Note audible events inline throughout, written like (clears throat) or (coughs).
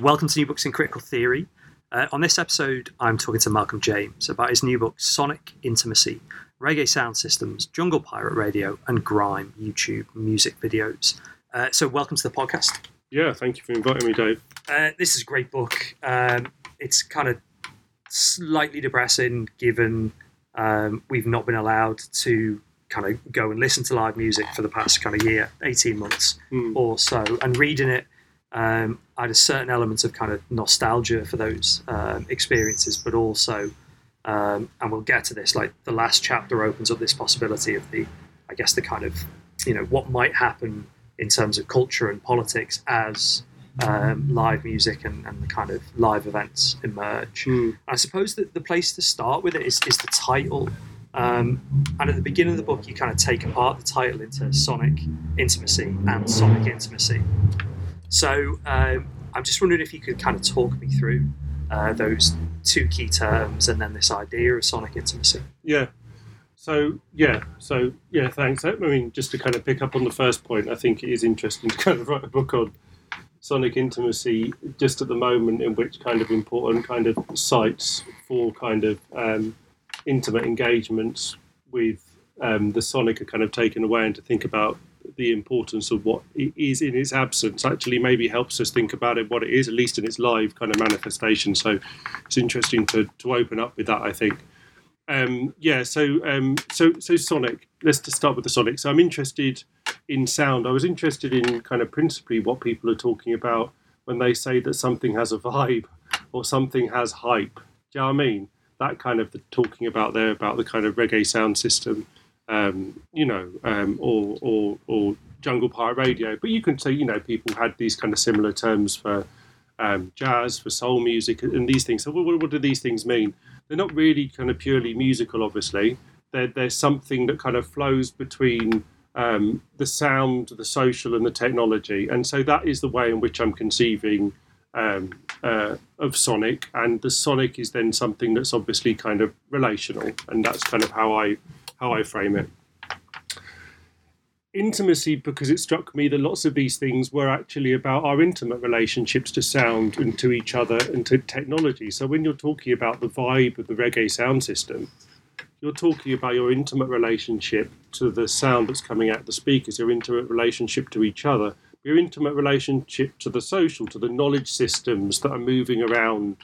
Welcome to New Books in Critical Theory. Uh, on this episode, I'm talking to Malcolm James about his new book, Sonic Intimacy Reggae Sound Systems, Jungle Pirate Radio, and Grime YouTube music videos. Uh, so, welcome to the podcast. Yeah, thank you for inviting me, Dave. Uh, this is a great book. Um, it's kind of slightly depressing given um, we've not been allowed to kind of go and listen to live music for the past kind of year, 18 months Hmm. or so. And reading it, um, I had a certain element of kind of nostalgia for those um, experiences, but also, um, and we'll get to this, like the last chapter opens up this possibility of the, I guess, the kind of, you know, what might happen in terms of culture and politics as um, live music and, and the kind of live events emerge. Hmm. I suppose that the place to start with it is, is the title. Um, and at the beginning of the book, you kind of take apart the title into Sonic Intimacy and Sonic Intimacy. So um, I'm just wondering if you could kind of talk me through uh, those two key terms and then this idea of Sonic Intimacy. Yeah. So yeah, so yeah, thanks. I mean, just to kind of pick up on the first point, I think it is interesting (laughs) to kind of write a book on sonic intimacy just at the moment in which kind of important kind of sites for kind of um, intimate engagements with um, the sonic are kind of taken away and to think about the importance of what it is in its absence actually maybe helps us think about it what it is at least in its live kind of manifestation so it's interesting to, to open up with that i think um, yeah, so um, so so Sonic. Let's just start with the Sonic. So I'm interested in sound. I was interested in kind of principally what people are talking about when they say that something has a vibe or something has hype. Do you know what I mean? That kind of the talking about there about the kind of reggae sound system, um, you know, um, or or or jungle pirate radio. But you can say you know people had these kind of similar terms for um, jazz, for soul music, and these things. So what, what do these things mean? They're not really kind of purely musical, obviously. They're, there's something that kind of flows between um, the sound, the social, and the technology. And so that is the way in which I'm conceiving um, uh, of Sonic. And the Sonic is then something that's obviously kind of relational, and that's kind of how I how I frame it. Intimacy, because it struck me that lots of these things were actually about our intimate relationships to sound and to each other and to technology. So when you're talking about the vibe of the reggae sound system, you're talking about your intimate relationship to the sound that's coming out the speakers, your intimate relationship to each other, your intimate relationship to the social, to the knowledge systems that are moving around,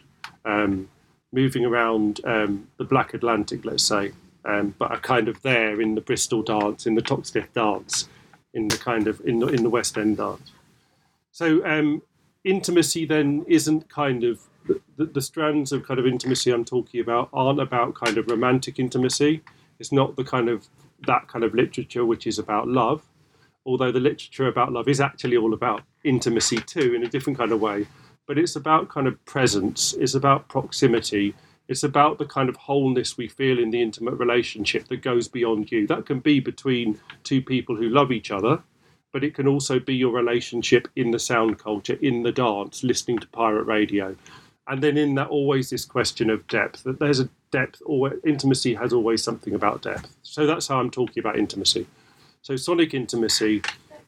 um, moving around um, the Black Atlantic, let's say, um, but are kind of there in the Bristol dance, in the Toxteth dance, in the kind of in the, in the West End dance. So um, intimacy then isn't kind of the, the, the strands of kind of intimacy I'm talking about aren't about kind of romantic intimacy. It's not the kind of that kind of literature which is about love, although the literature about love is actually all about intimacy too in a different kind of way. But it's about kind of presence. It's about proximity. It's about the kind of wholeness we feel in the intimate relationship that goes beyond you. That can be between two people who love each other, but it can also be your relationship in the sound culture, in the dance, listening to pirate radio. and then in that always this question of depth that there's a depth or intimacy has always something about depth so that's how i'm talking about intimacy so sonic intimacy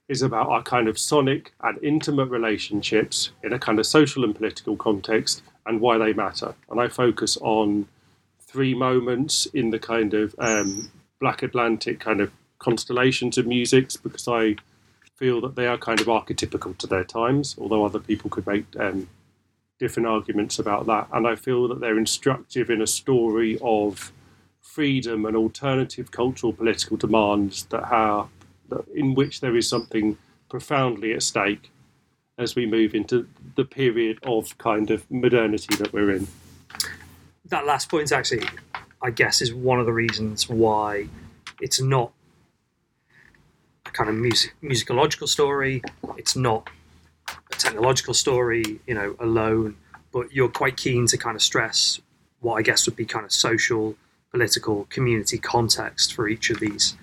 is about our kind of sonic and intimate relationships in a kind of social and political context and why they matter and i focus on three moments in the kind of um, black atlantic kind of constellations of musics because i feel that they are kind of archetypical to their times although other people could make um, different arguments about that. And I feel that they're instructive in a story of freedom and alternative cultural political demands that are in which there is something profoundly at stake as we move into the period of kind of modernity that we're in. That last point actually, I guess, is one of the reasons why it's not a kind of music, musicological story. It's not a technological story, you know, alone, but you're quite keen to kind of stress what I guess would be kind of social, political, community context for each of these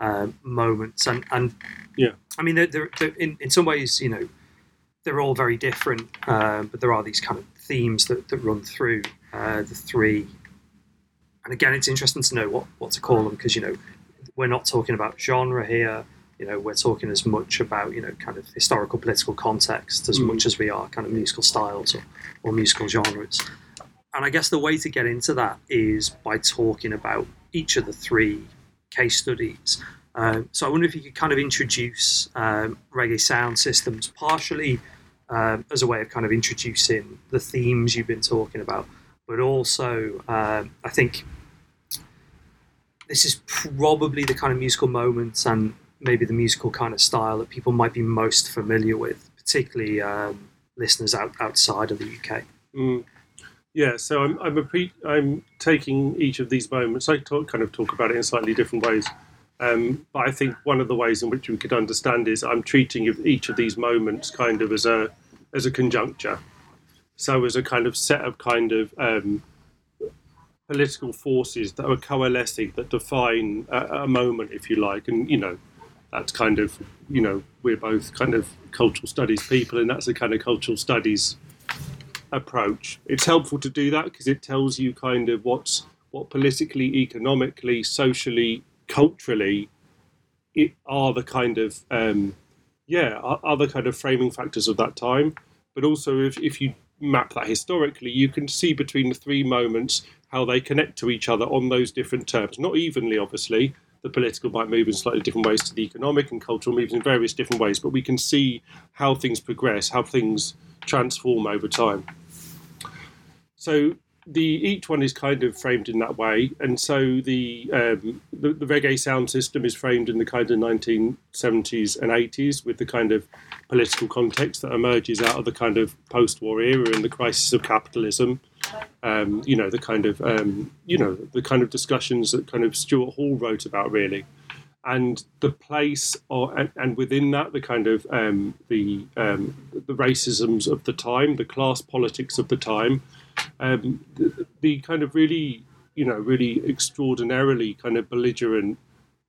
uh, moments. And and yeah, I mean, they're, they're, they're in in some ways, you know, they're all very different, uh, but there are these kind of themes that, that run through uh, the three. And again, it's interesting to know what, what to call them because you know we're not talking about genre here you know we're talking as much about you know kind of historical political context as mm. much as we are kind of musical styles or, or musical genres and i guess the way to get into that is by talking about each of the three case studies um, so i wonder if you could kind of introduce um, reggae sound systems partially um, as a way of kind of introducing the themes you've been talking about but also um, i think this is probably the kind of musical moments and maybe the musical kind of style that people might be most familiar with, particularly um, listeners out, outside of the UK. Mm. Yeah, so I'm I'm, pre- I'm taking each of these moments. I talk, kind of talk about it in slightly different ways, um, but I think one of the ways in which we could understand is I'm treating each of these moments kind of as a as a conjuncture. So as a kind of set of kind of um, political forces that are coalescing that define a, a moment, if you like, and you know that's kind of you know we're both kind of cultural studies people and that's a kind of cultural studies approach it's helpful to do that because it tells you kind of what's what politically economically socially culturally it are the kind of um, yeah are, the kind of framing factors of that time but also if, if you map that historically you can see between the three moments how they connect to each other on those different terms not evenly obviously the political might move in slightly different ways to the economic, and cultural moves in various different ways. But we can see how things progress, how things transform over time. So the each one is kind of framed in that way, and so the, um, the, the reggae sound system is framed in the kind of 1970s and 80s with the kind of political context that emerges out of the kind of post-war era and the crisis of capitalism. Um, you know the kind of um, you know the kind of discussions that kind of Stuart Hall wrote about really, and the place or and, and within that the kind of um, the um, the racisms of the time, the class politics of the time, um, the, the, kind of really you know really extraordinarily kind of belligerent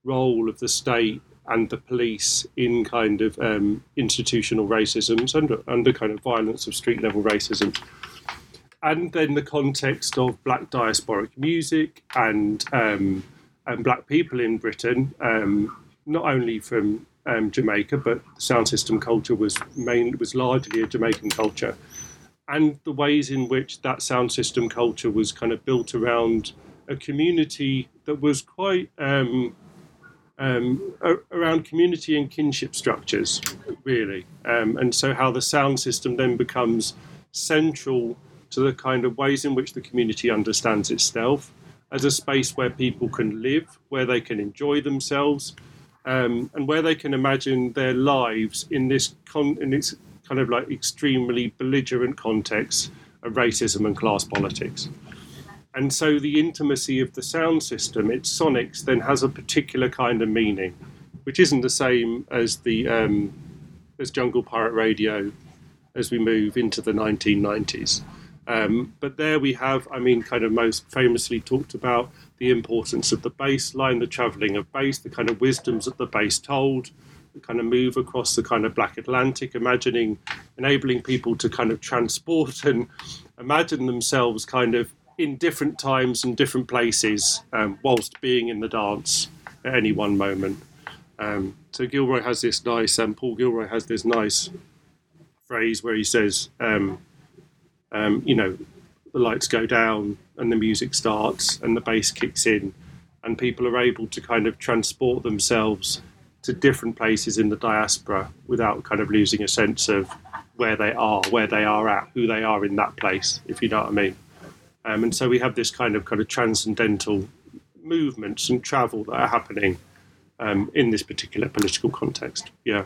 role of the state and the police in kind of um, institutional racism under under kind of violence of street level racism. And then the context of black diasporic music and um, and black people in Britain, um, not only from um, Jamaica, but the sound system culture was main was largely a Jamaican culture, and the ways in which that sound system culture was kind of built around a community that was quite um, um, around community and kinship structures, really, um, and so how the sound system then becomes central to the kind of ways in which the community understands itself as a space where people can live, where they can enjoy themselves, um, and where they can imagine their lives in this con- in this kind of like extremely belligerent context of racism and class politics. And so the intimacy of the sound system, its sonics, then has a particular kind of meaning, which isn't the same as the um, as Jungle Pirate Radio as we move into the 1990s. Um, but there we have, I mean, kind of most famously talked about the importance of the bass line, the travelling of bass, the kind of wisdoms that the bass told, kind of move across the kind of Black Atlantic, imagining, enabling people to kind of transport and imagine themselves kind of in different times and different places um, whilst being in the dance at any one moment. Um, so Gilroy has this nice, um, Paul Gilroy has this nice phrase where he says, um, um, you know, the lights go down and the music starts and the bass kicks in, and people are able to kind of transport themselves to different places in the diaspora without kind of losing a sense of where they are, where they are at, who they are in that place, if you know what I mean. Um, and so we have this kind of kind of transcendental movements and travel that are happening um, in this particular political context. Yeah.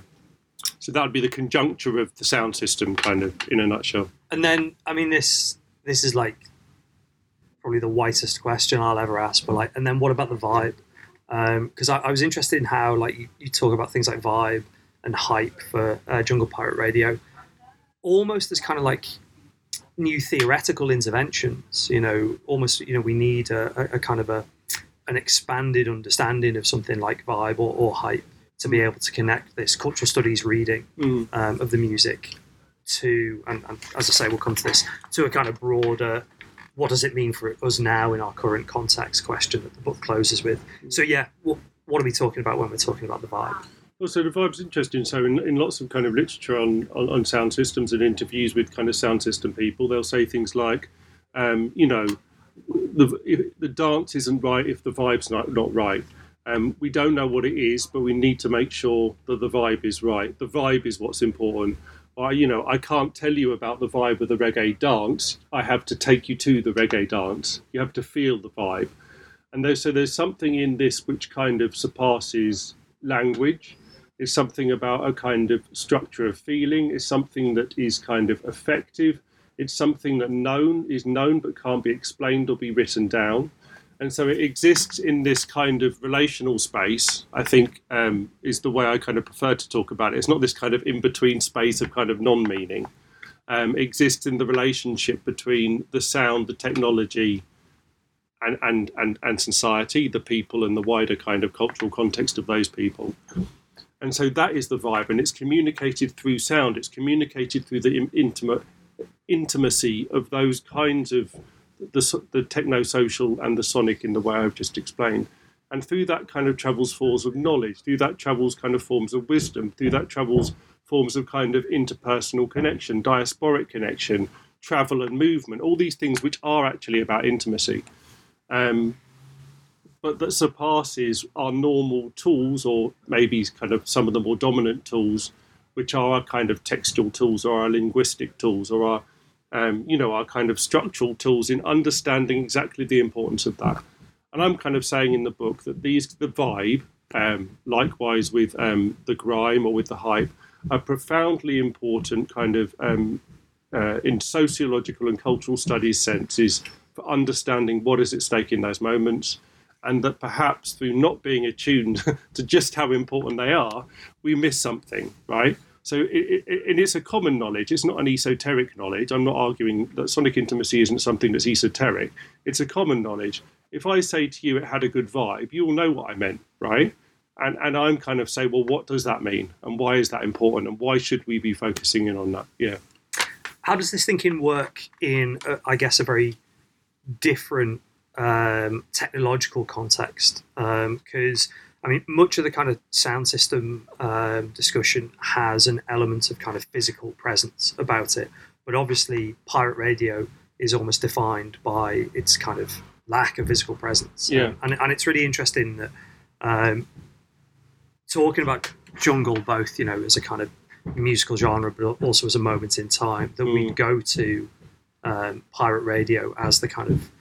So that would be the conjuncture of the sound system, kind of in a nutshell. And then, I mean, this this is like probably the whitest question I'll ever ask. But like, and then what about the vibe? Because um, I, I, was interested in how like you, you, talk about things like vibe and hype for uh, Jungle Pirate Radio, almost as kind of like new theoretical interventions. You know, almost you know we need a, a, a kind of a an expanded understanding of something like vibe or, or hype to be able to connect this cultural studies reading mm. um, of the music to, and, and, as I say, we'll come to this, to a kind of broader, what does it mean for us now in our current context question that the book closes with. So, yeah, what, what are we talking about when we're talking about the vibe? Well, so the vibe's interesting. So, in, in lots of kind of literature on, on, on sound systems and interviews with kind of sound system people, they'll say things like, um, you know, the, the dance isn't right if the vibe's not, not right. Um, we don't know what it is, but we need to make sure that the vibe is right. The vibe is what's important. I, you know, I can't tell you about the vibe of the reggae dance. I have to take you to the reggae dance. You have to feel the vibe. And there's, so there's something in this which kind of surpasses language. It's something about a kind of structure of feeling. It's something that is kind of effective. It's something that known is known but can't be explained or be written down and so it exists in this kind of relational space i think um, is the way i kind of prefer to talk about it. It's not this kind of in-between space of kind of non-meaning. Um, exists in the relationship between the sound the technology and, and, and, and society the people and the wider kind of cultural context of those people. And so that is the vibe and it's communicated through sound. It's communicated through the intimate intimacy of those kinds of the, the techno social and the sonic in the way I've just explained. And through that kind of travels forms of knowledge, through that travels kind of forms of wisdom, through that travels forms of kind of interpersonal connection, diasporic connection, travel and movement, all these things which are actually about intimacy. Um, but that surpasses our normal tools, or maybe kind of some of the more dominant tools, which are our kind of textual tools, or our linguistic tools, or our um, you know, our kind of structural tools in understanding exactly the importance of that. And I'm kind of saying in the book that these, the vibe, um, likewise with um, the grime or with the hype, are profoundly important kind of um, uh, in sociological and cultural studies senses for understanding what is at stake in those moments. And that perhaps through not being attuned (laughs) to just how important they are, we miss something, right? So it, it, it's a common knowledge. It's not an esoteric knowledge. I'm not arguing that sonic intimacy isn't something that's esoteric. It's a common knowledge. If I say to you it had a good vibe, you'll know what I meant, right? And and I'm kind of say, well, what does that mean, and why is that important, and why should we be focusing in on that? Yeah. How does this thinking work in, uh, I guess, a very different um, technological context? Because um, I mean, much of the kind of sound system um, discussion has an element of kind of physical presence about it, but obviously, pirate radio is almost defined by its kind of lack of physical presence. Yeah, and and it's really interesting that um, talking about jungle, both you know as a kind of musical genre, but also as a moment in time, that mm. we go to um, pirate radio as the kind of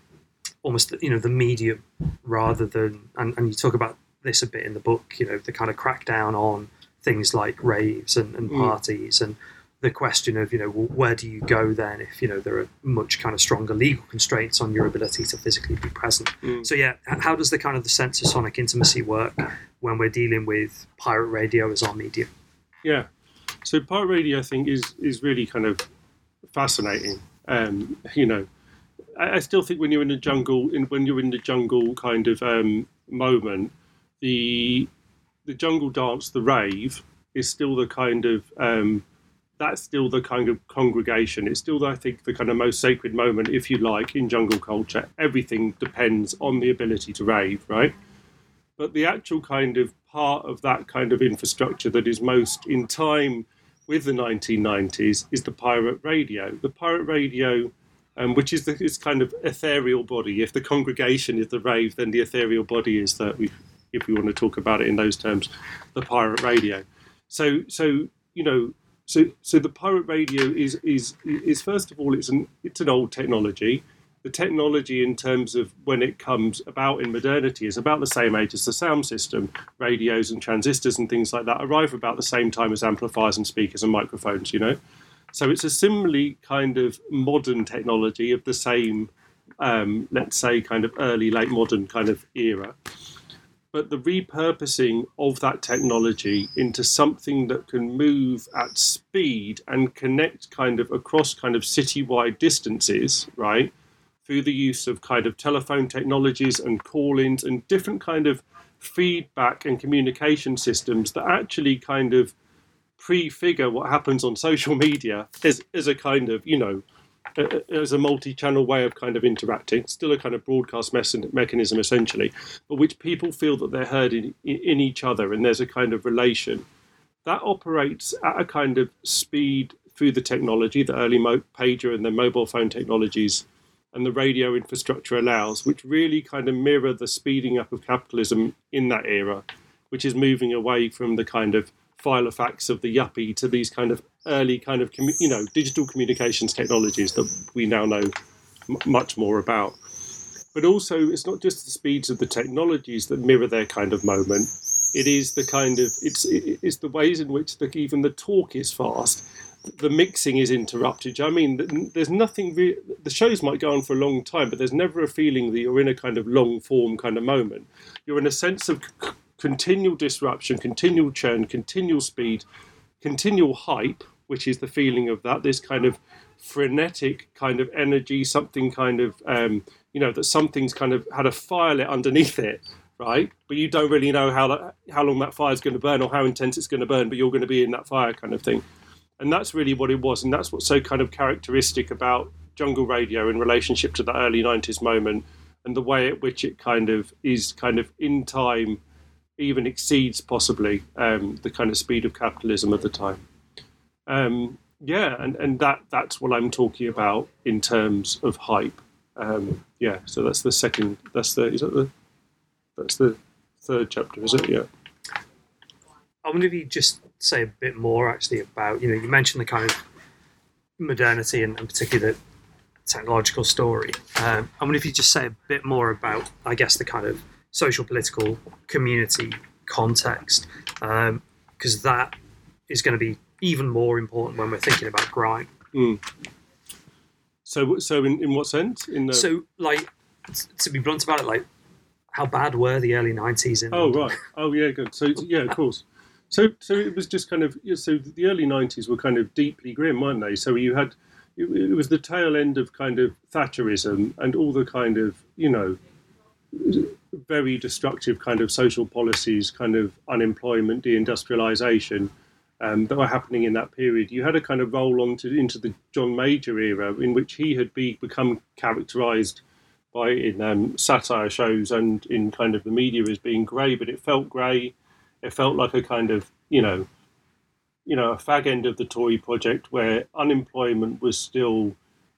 almost you know the medium rather than and, and you talk about this a bit in the book. You know, the kind of crackdown on things like raves and, and mm. parties and the question of you know well, where do you go then if you know there are much kind of stronger legal constraints on your ability to physically be present mm. so yeah how does the kind of the sense of sonic intimacy work when we're dealing with pirate radio as our medium yeah so pirate radio i think is is really kind of fascinating um, you know I, I, still think when you're in the jungle in, when you're in the jungle kind of um, moment the the jungle dance, the rave, is still the kind of um, that's still the kind of congregation. It's still, I think, the kind of most sacred moment, if you like, in jungle culture. Everything depends on the ability to rave, right? But the actual kind of part of that kind of infrastructure that is most in time with the 1990s is the pirate radio. The pirate radio, um, which is this kind of ethereal body. If the congregation is the rave, then the ethereal body is that we, if we want to talk about it in those terms, the pirate radio. So, so you know, so so the pirate radio is is is first of all it's an it's an old technology. The technology in terms of when it comes about in modernity is about the same age as the sound system. Radios and transistors and things like that arrive about the same time as amplifiers and speakers and microphones. You know, so it's a similarly kind of modern technology of the same, um, let's say, kind of early late modern kind of era but the repurposing of that technology into something that can move at speed and connect kind of across kind of citywide distances, right? Through the use of kind of telephone technologies and call-ins and different kind of feedback and communication systems that actually kind of prefigure what happens on (laughs) social media as, as a kind of, you know, as a multi-channel way of kind of interacting, still a kind of broadcast mechanism essentially, but which people feel that they're heard in, in each other and there's a kind of relation. That operates at a kind of speed through the technology, the early mo- pager and the mobile phone technologies and the radio infrastructure allows, which really kind of mirror the speeding up of capitalism in that era, which is moving away from the kind of filofax of the yuppie to these kind of early kind of you know digital communications technologies that we now know m- much more about. But also, it's not just the speeds of the technologies that mirror their kind of moment. It is the kind of it's it's the ways in which the, even the talk is fast, the mixing is interrupted. I mean, there's nothing. Re- the shows might go on for a long time, but there's never a feeling that you're in a kind of long form kind of moment. You're in a sense of c- continual disruption, continual churn, continual speed, continual hype, which is the feeling of that this kind of frenetic kind of energy, something kind of um, you know that something's kind of had a fire lit underneath it, right? But you don't really know how that, how long that fire is going to burn or how intense it's going to burn, but you're going to be in that fire kind of thing, and that's really what it was, and that's what's so kind of characteristic about jungle radio in relationship to the early '90s moment and the way at which it kind of is kind of in time even exceeds possibly um, the kind of speed of capitalism at the time. Um, yeah, and, and that that's what I'm talking about in terms of hype. Um, yeah, so that's the second. That's the is that the that's the third chapter, is it? Yeah. I wonder if you just say a bit more actually about you know you mentioned the kind of modernity and, and particularly the technological story. Um, I wonder if you just say a bit more about I guess the kind of social political community context because um, that is going to be even more important when we're thinking about grime. Mm. So, so in, in what sense? In the... so, like, to be blunt about it, like, how bad were the early '90s? In oh, London? right. Oh, yeah, good. So, yeah, of course. So, so it was just kind of so the early '90s were kind of deeply grim, weren't they? So you had it, it was the tail end of kind of Thatcherism and all the kind of you know very destructive kind of social policies, kind of unemployment, deindustrialization um, that were happening in that period. You had a kind of roll on to, into the John Major era, in which he had be, become characterized by in um, satire shows and in kind of the media as being grey, but it felt grey. It felt like a kind of you know, you know, a fag end of the Tory project where unemployment was still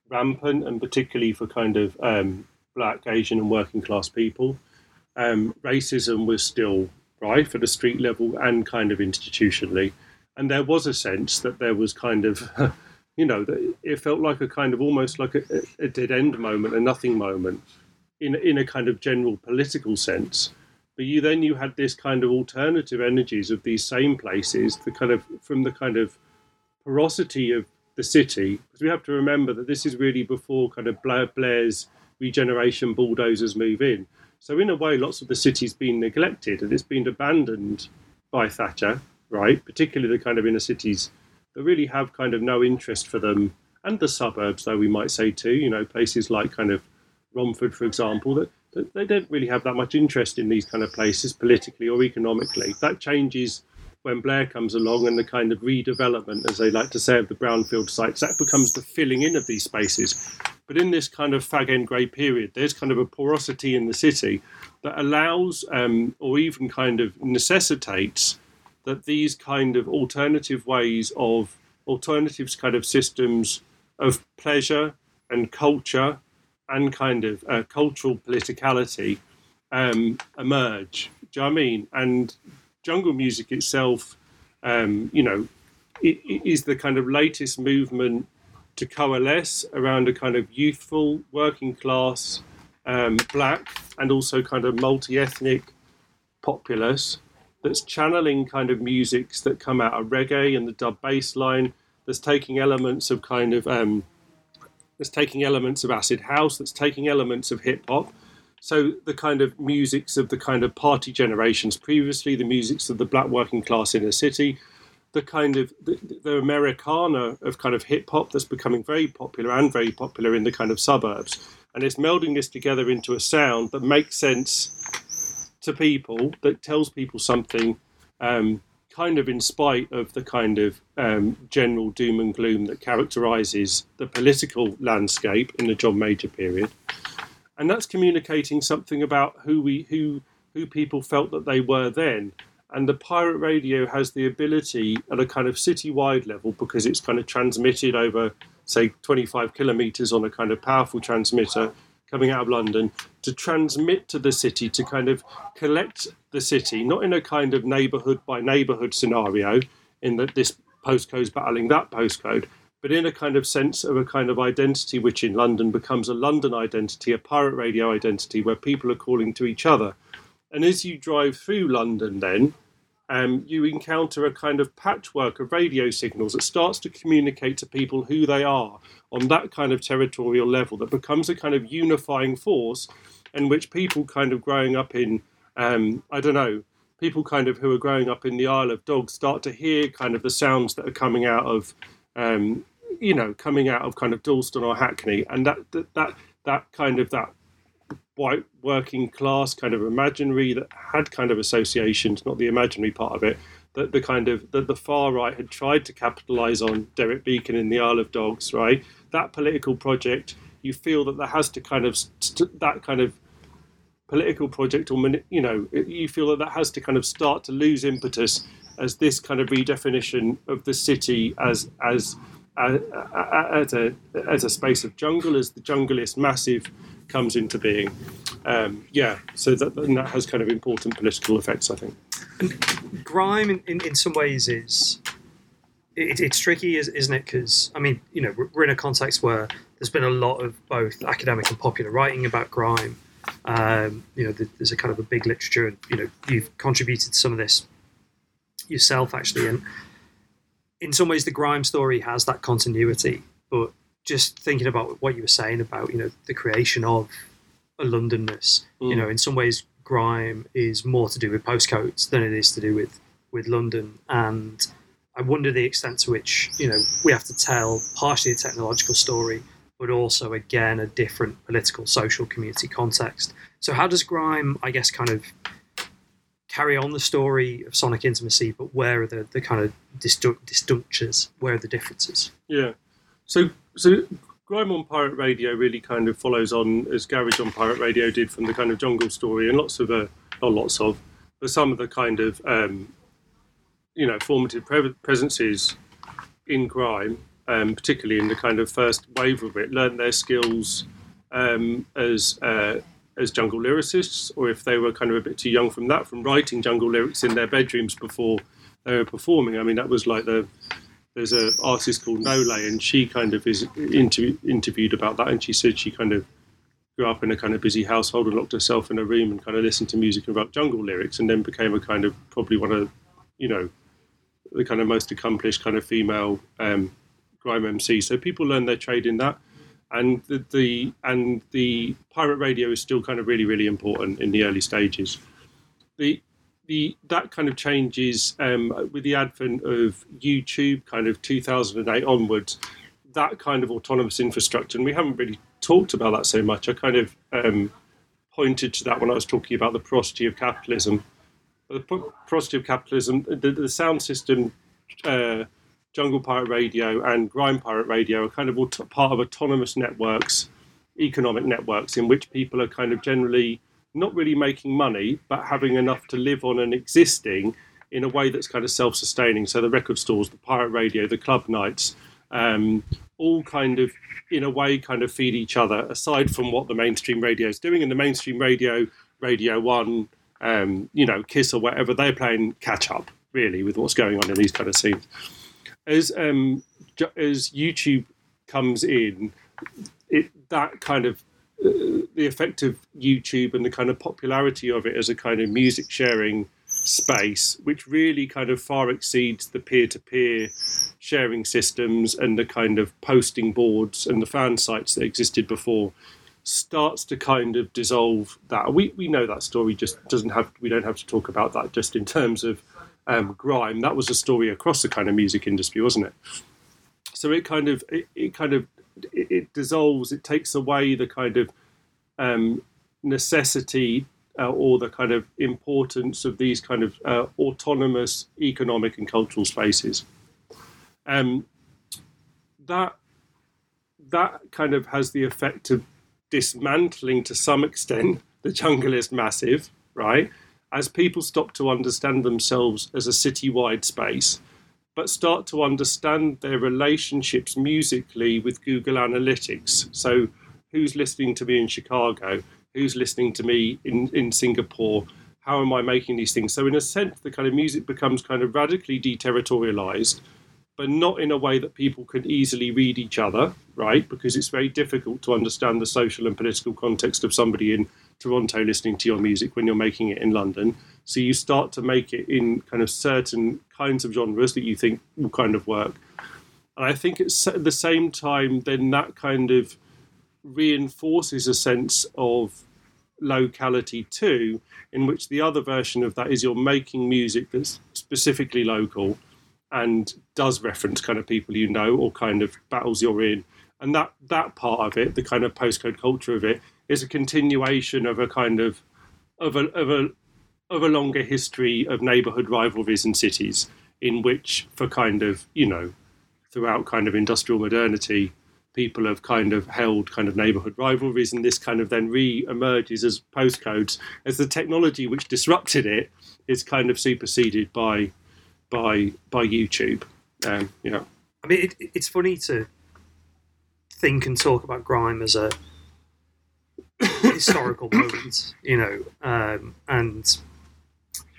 rampant, and particularly for kind of um, black, Asian, and working class people. Um, racism was still rife at a street level and kind of institutionally and there was a sense that there was kind of (laughs) you know it felt like a kind of almost like a, a, dead end moment a nothing moment in in a kind of general political sense. But you then you had this kind of alternative energies of these same places the kind of from the kind of porosity of the city. Because we have to remember that this is really before kind of Blair's regeneration bulldozers move in. So in a way lots of the city's been neglected and it's been abandoned by Thatcher right? Particularly the kind of inner cities that really have kind of no interest for them, and the suburbs, though we might say too. You know, places like kind of Romford, for example, that, that they don't really have that much interest in these kind of places politically or economically. That changes when Blair comes along and the kind of redevelopment, as they like to say, of the brownfield sites, that becomes the filling in of these spaces. But in this kind of fag end grey period, there's kind of a porosity in the city that allows um, or even kind of necessitates that these kind of alternative ways of alternatives kind of systems of pleasure and culture and kind of uh, cultural politicality um, emerge. Do you know I mean? And jungle music itself, um, you know, it, it is the kind of latest movement to coalesce around a kind of youthful, working class, um, black, and also kind of multi ethnic populace that's channeling kind of musics that come out of reggae and the dub bass line, that's taking elements of kind of, um, that's taking elements of acid house, that's taking elements of hip hop. So the kind of musics of the kind of party generations previously, the musics of the black working class in a city, the kind of the, the Americana of kind of hip hop that's becoming very popular and very popular in the kind of suburbs. And it's melding this together into a sound that makes sense to people, that tells people something, um, kind of in spite of the kind of um, general doom and gloom that characterizes the political landscape in the John Major period. And that's communicating something about who we who who people felt that they were then and the pirate radio has the ability at a kind of citywide level because it's kind of transmitted over say 25 kilometers on a kind of powerful transmitter coming out of london to transmit to the city to kind of collect the city not in a kind of neighborhood by neighborhood scenario in that this postcode's battling that postcode but in a kind of sense of a kind of identity which in london becomes a london identity a pirate radio identity where people are calling to each other. And as you drive through London, then um, you encounter a kind of patchwork of radio signals that starts to communicate to people who they are on that kind of territorial level that becomes a kind of unifying force in which people kind of growing up in, um, I don't know, people kind of who are growing up in the Isle of Dogs start to hear kind of the sounds that are coming out of, um, you know, coming out of kind of Dalston or Hackney, and that that that, that kind of that white working class kind of imaginary that had kind of associations, not the imaginary part of it, that the kind of that the far right had tried to capitalize on Derek Beackon in the Isle of Dogs, right? That political project, you feel that there has to kind of st- that kind of political project, or you know, you feel that that has to kind of start to lose impetus as this kind of redefinition of the city as as as, as a as a space of jungle, as the jungle is massive comes into being. Um, yeah, so that, that has kind of important political effects, I think. And grime, in, in, in some ways, is it, it's tricky, isn't it? Because I mean, you know, we're in a context where there's been a lot of both academic and popular writing about grime. Um, you know, there's a kind of a big literature, and you know, you've contributed to some of this yourself, actually, and in some ways, the grime story has that continuity, but just thinking about what you were saying about you know the creation of a Londonness. Mm. You know, in some ways, grime is more to do with postcodes than it is to do with with London. And I wonder the extent to which you know we have to tell partially a technological story, but also again a different political, social, community context. So how does grime, I guess, kind of carry on the story of sonic intimacy, but where are the, the kind of disjunctures? Where are the differences? Yeah. So so Grime on Pirate Radio really kind of follows on as Garage on Pirate Radio did from the kind of jungle story and lots of, uh, not lots of, but some of the kind of, um, you know, formative pre- presences in grime, um, particularly in the kind of first wave of it, learned their skills um, as uh, as jungle lyricists, or if they were kind of a bit too young from that, from writing jungle lyrics in their bedrooms before they were performing. I mean, that was like the there's an artist called No Lay, and she kind of is inter- interviewed about that, and she said she kind of grew up in a kind of busy household and locked herself in a room and kind of listened to music and wrote jungle lyrics, and then became a kind of probably one of, you know, the kind of most accomplished kind of female um, grime MC. So people learn their trade in that, and the, the and the pirate radio is still kind of really really important in the early stages. The the that kind of changes um, with the advent of YouTube, kind of 2008 onwards. That kind of autonomous infrastructure, and we haven't really talked about that so much. I kind of um, pointed to that when I was talking about the porosity of capitalism. the porosity of capitalism, the, the sound system, uh, Jungle Pirate Radio and Grime Pirate Radio are kind of part of autonomous networks, economic networks, in which people are kind of generally not really making money, but having enough to live on and existing in a way that's kind of self-sustaining. So the record stores, the pirate radio, the club nights, um, all kind of in a way kind of feed each other. Aside from what the mainstream radio is doing, and the mainstream radio, Radio One, um, you know, Kiss or whatever, they're playing catch up really with what's going on in these kind of scenes. As um, as YouTube comes in, it that kind of the effect of YouTube and the kind of popularity of it as a kind of music sharing space, which really kind of far exceeds the peer to peer sharing systems and the kind of posting boards and the fan sites that existed before, starts to kind of dissolve that. We, we know that story just doesn't have, we don't have to talk about that just in terms of um, grime. That was a story across the kind of music industry, wasn't it? So it kind of, it, it kind of, it, it, dissolves, it takes away the kind of um, necessity uh, or the kind of importance of these kind of uh, autonomous economic and cultural spaces. Um, that that kind of has the effect of dismantling to some extent (laughs) the jungle is massive, right? As people stop to understand themselves as a citywide space, but start to understand their relationships musically with Google Analytics. So, who's listening to me in Chicago? who's listening to me in, in Singapore, how am I making these things? So in a sense, the kind of music becomes kind of radically deterritorialized, but not in a way that people can easily read each other, right? Because it's very difficult to understand the social and political context of somebody in Toronto listening to your music when you're making it in London. So you start to make it in kind of certain kinds of genres that you think will kind of work. And I think it's at the same time, then that kind of reinforces a sense of locality too, in which the other version of that is you're making music that's specifically local and does reference kind of people you know or kind of battles you're in. And that that part of it, the kind of postcode culture of it, is a continuation of a kind of of a of a of a longer history of neighborhood rivalries in cities in which for kind of, you know, throughout kind of industrial modernity, people have kind of held kind of neighborhood rivalries, and this kind of then re-emerges as postcodes as the technology which disrupted it is kind of superseded by by by YouTube. Um, you know, I mean, it, it's funny to think and talk about grime as a (coughs) historical moment, you know, um, and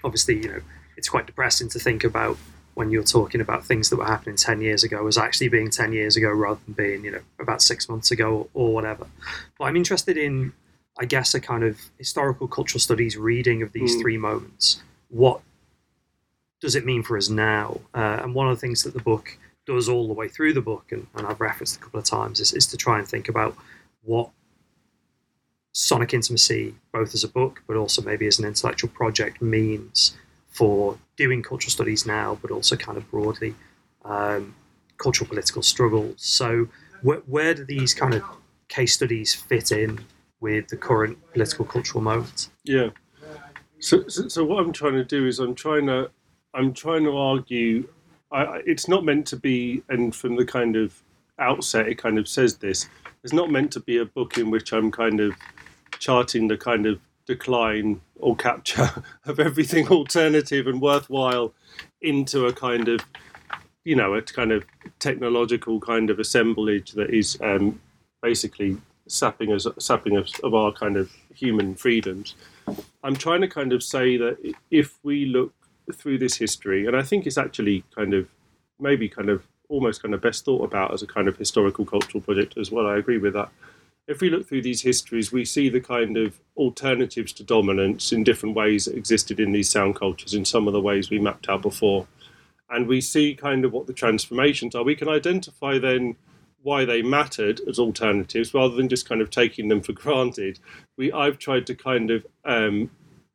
obviously, you know, it's quite depressing to think about when you're talking about things that were happening 10 years ago as actually being 10 years ago rather than being, you know, about six months ago or, whatever. But I'm interested in, I guess, a kind of historical cultural studies reading of these mm. three moments. What does it mean for us now? Uh, and one of the things that the book does all the way through the book, and, and I've referenced a couple of times, is, is to try and think about what Sonic Intimacy, both as a book, but also maybe as an intellectual project, means for doing cultural studies now, but also kind of broadly um, cultural political struggles. So, wh- where do these kind of case studies fit in with the current political cultural moment? Yeah. So, so, so, what I'm trying to do is I'm trying to I'm trying to argue. I, it's not meant to be, and from the kind of outset, it kind of says this. It's not meant to be a book in which I'm kind of charting the kind of decline or capture (laughs) of everything alternative and worthwhile into a kind of you know a kind of technological kind of assemblage that is um, basically sapping us sapping us of our kind of human freedoms. I'm trying to kind of say that if we look through this history, and I think it's actually kind of maybe kind of almost kind of best thought about as a kind of historical cultural project as well. I agree with that if we look through these histories, we see the kind of alternatives to dominance in different ways that existed in these sound cultures in some of the ways we mapped out before. And we see kind of what the transformations are. We can identify then why they mattered as alternatives rather than just kind of taking them for granted. We I've tried to kind of um,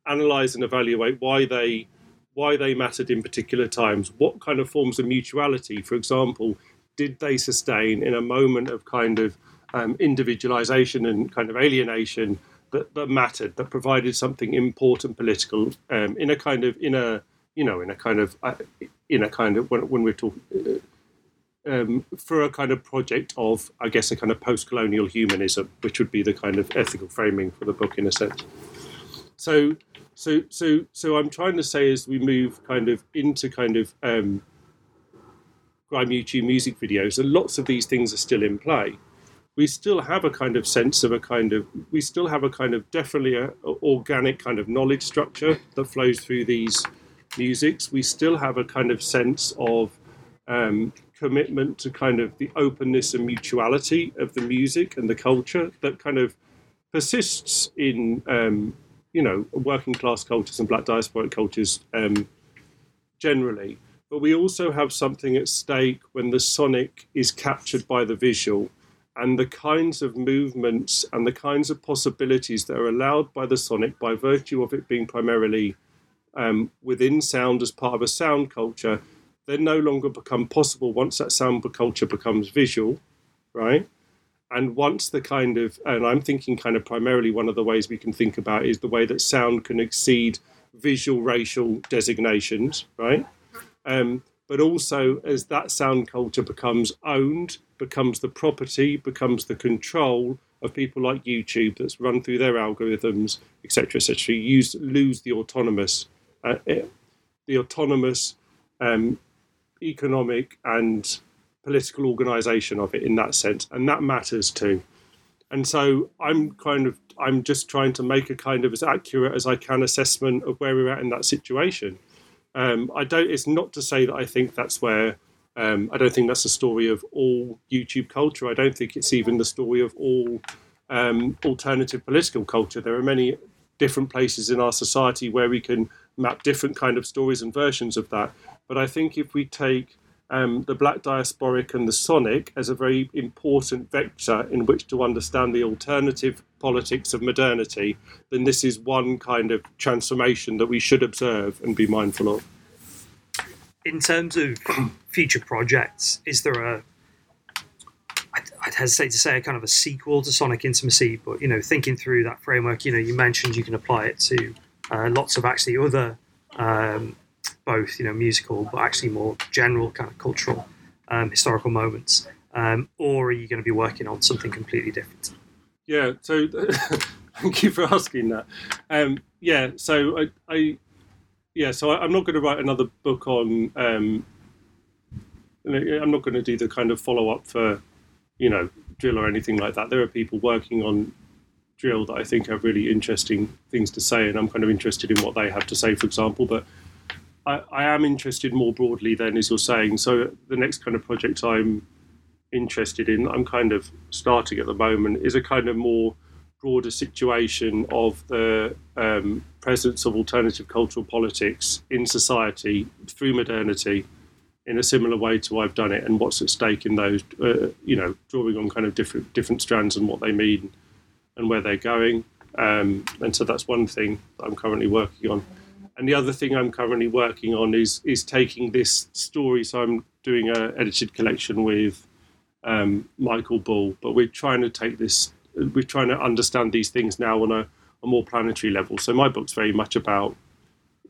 analyze and evaluate why they why they mattered in particular times. What kind of forms of mutuality, for example, did they sustain in a moment of kind of um, individualization and kind of alienation that, that mattered, that provided something important political um, in a kind of in a you know in a kind of uh, in a kind of when, when we're talking. Uh, um, for a kind of project of, I guess, a kind of post-colonial humanism, which would be the kind of ethical framing for the book in a sense. So, so, so, so, I'm trying to say as we move kind of into kind of um, grime YouTube music videos, and lots of these things are still in play. We still have a kind of sense of a kind of, we still have a kind of definitely a, a organic kind of knowledge structure that flows through these musics. We still have a kind of sense of um, commitment to kind of the openness and mutuality of the music and the culture that kind of persists in um, you know working class cultures and black diasporic cultures um, generally but we also have something at stake when the sonic is captured by the visual and the kinds of movements and the kinds of possibilities that are allowed by the sonic by virtue of it being primarily um, within sound as part of a sound culture they no longer become possible once that sound culture becomes visual, right? And once the kind of, and I'm thinking kind of primarily one of the ways we can think about is the way that sound can exceed visual racial designations, right? Um, but also as that sound culture becomes owned, becomes the property, becomes the control of people like YouTube that's run through their algorithms, etc., etc. You lose the autonomous, uh, eh, the autonomous um, economic and political organisation of it in that sense, and that matters too. And so I'm kind of I'm just trying to make a kind of as accurate as I can assessment of where we're at in that situation. Um, I don't. It's not to say that I think that's where. Um, I don't think that's the story of all YouTube culture. I don't think it's even the story of all um, alternative political culture. There are many different places in our society where we can map different kind of stories and versions of that. But I think if we take um, the black diasporic and the sonic as a very important vector in which to understand the alternative politics of modernity, then this is one kind of transformation that we should observe and be mindful of. In terms of (clears throat) future projects, is there a I'd hesitate to say a kind of a sequel to Sonic Intimacy, but you know, thinking through that framework, you know, you mentioned you can apply it to uh, lots of actually other um, both you know musical but actually more general kind of cultural um, historical moments. Um, or are you going to be working on something completely different? Yeah so (laughs) thank you for asking that. Um, yeah so I, I, yeah so I, am not going to write another book on um, i'm not going to do the kind of follow-up for you know drill or anything like that there are people working on drill that i think have really interesting things to say and i'm kind of interested in what they have to say for example but I, I am interested more broadly then, as you're saying. So the next kind of project I'm interested in, I'm kind of starting at the moment, is a kind of more broader situation of the um, presence of alternative cultural politics in society through modernity in a similar way to I've done it and what's at stake in those, uh, you know, drawing on kind of different different strands and what they mean and where they're going. Um, and so that's one thing I'm currently working on. And the other thing I'm currently working on is is taking this story. So I'm doing an edited collection with um, Michael Bull, but we're trying to take this. We're trying to understand these things now on a, a more planetary level. So my book's very much about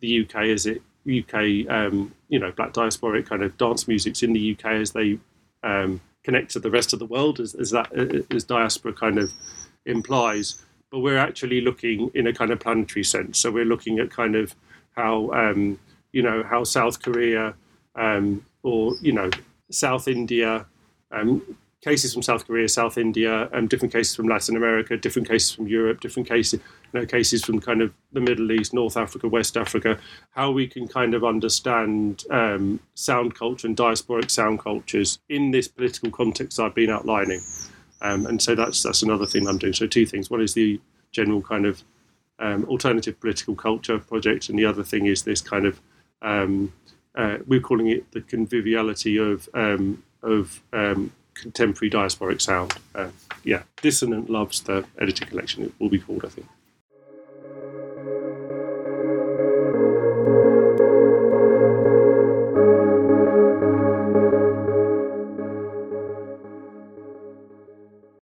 the UK as it UK, um, you know, black diasporic kind of dance musics in the UK as they um, connect to the rest of the world, as, as that as diaspora kind of implies. But we're actually looking in a kind of planetary sense. So we're looking at kind of how um, you know how South Korea um, or you know South India, um, cases from South Korea, South India, um, different cases from Latin America, different cases from Europe, different cases you know, cases from kind of the Middle East, North Africa, West Africa, how we can kind of understand um, sound culture and diasporic sound cultures in this political context I've been outlining. Um, and so that's that's another thing I'm doing. So two things. One is the general kind of um, alternative political culture project, and the other thing is this kind of um, uh, we're calling it the conviviality of um, of contemporary diasporic sound. Uh, yeah, Dissonant loves the edited collection. It will be called, I think.